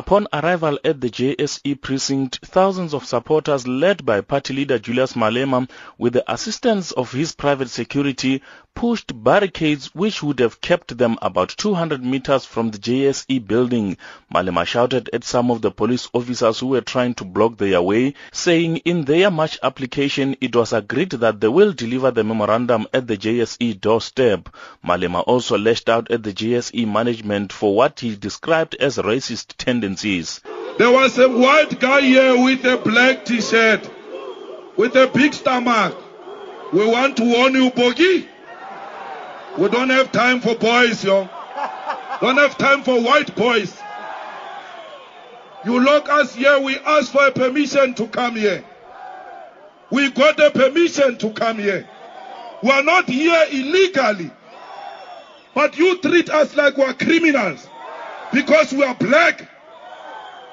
Upon arrival at the JSE precinct, thousands of supporters led by party leader Julius Malema with the assistance of his private security pushed barricades which would have kept them about 200 meters from the JSE building. Malema shouted at some of the police officers who were trying to block their way, saying in their march application it was agreed that they will deliver the memorandum at the JSE doorstep. Malema also lashed out at the JSE management for what he described as racist tendencies. There was a white guy here with a black t-shirt, with a big stomach. We want to warn you, Bogi. We don't have time for boys, yo. Don't have time for white boys. You lock us here, we ask for a permission to come here. We got a permission to come here. We are not here illegally. But you treat us like we are criminals because we are black.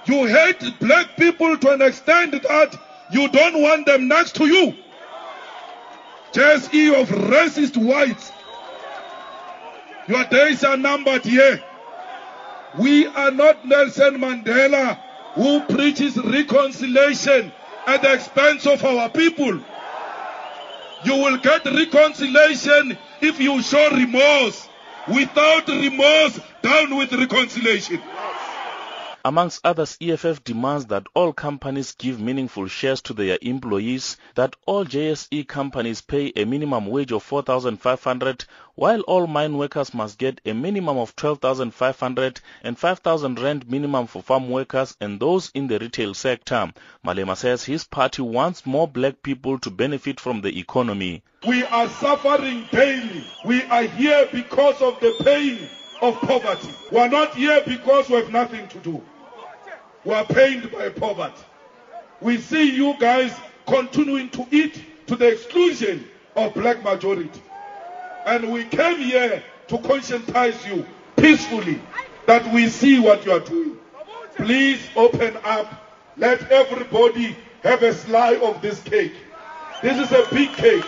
You hate black people to an extent that you don't want them next to you. Just of racist whites. Your days are numbered here. We are not Nelson Mandela who preaches reconciliation at the expense of our people. You will get reconciliation if you show remorse. Without remorse, down with reconciliation. Amongst others, EFF demands that all companies give meaningful shares to their employees, that all JSE companies pay a minimum wage of 4,500, while all mine workers must get a minimum of 12,500 and 5,000 rand minimum for farm workers and those in the retail sector. Malema says his party wants more black people to benefit from the economy. We are suffering daily. We are here because of the pain of poverty. We are not here because we have nothing to do. We are pained by poverty. We see you guys continuing to eat to the exclusion of black majority. And we came here to conscientize you peacefully that we see what you are doing. Please open up. Let everybody have a slice of this cake. This is a big cake.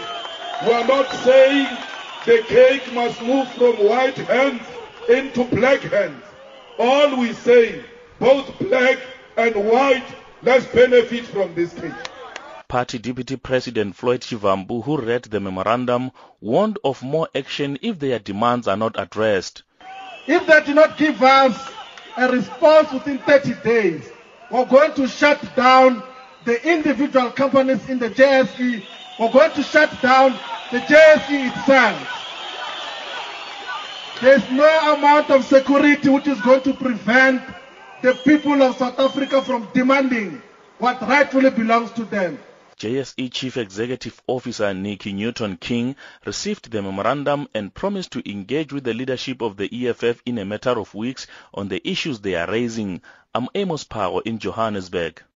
We are not saying the cake must move from white hands into black hands. All we say, both black and white, let's benefit from this cake. Party Deputy President Floyd Shivambu, who read the memorandum, warned of more action if their demands are not addressed. If they do not give us a response within 30 days, we're going to shut down the individual companies in the JSE. We're going to shut down the JSE itself. There's no amount of security which is going to prevent the people of South Africa from demanding what rightfully belongs to them. JSE Chief Executive Officer Nicky Newton King received the memorandum and promised to engage with the leadership of the EFF in a matter of weeks on the issues they are raising. I'm Amos Phago in Johannesburg.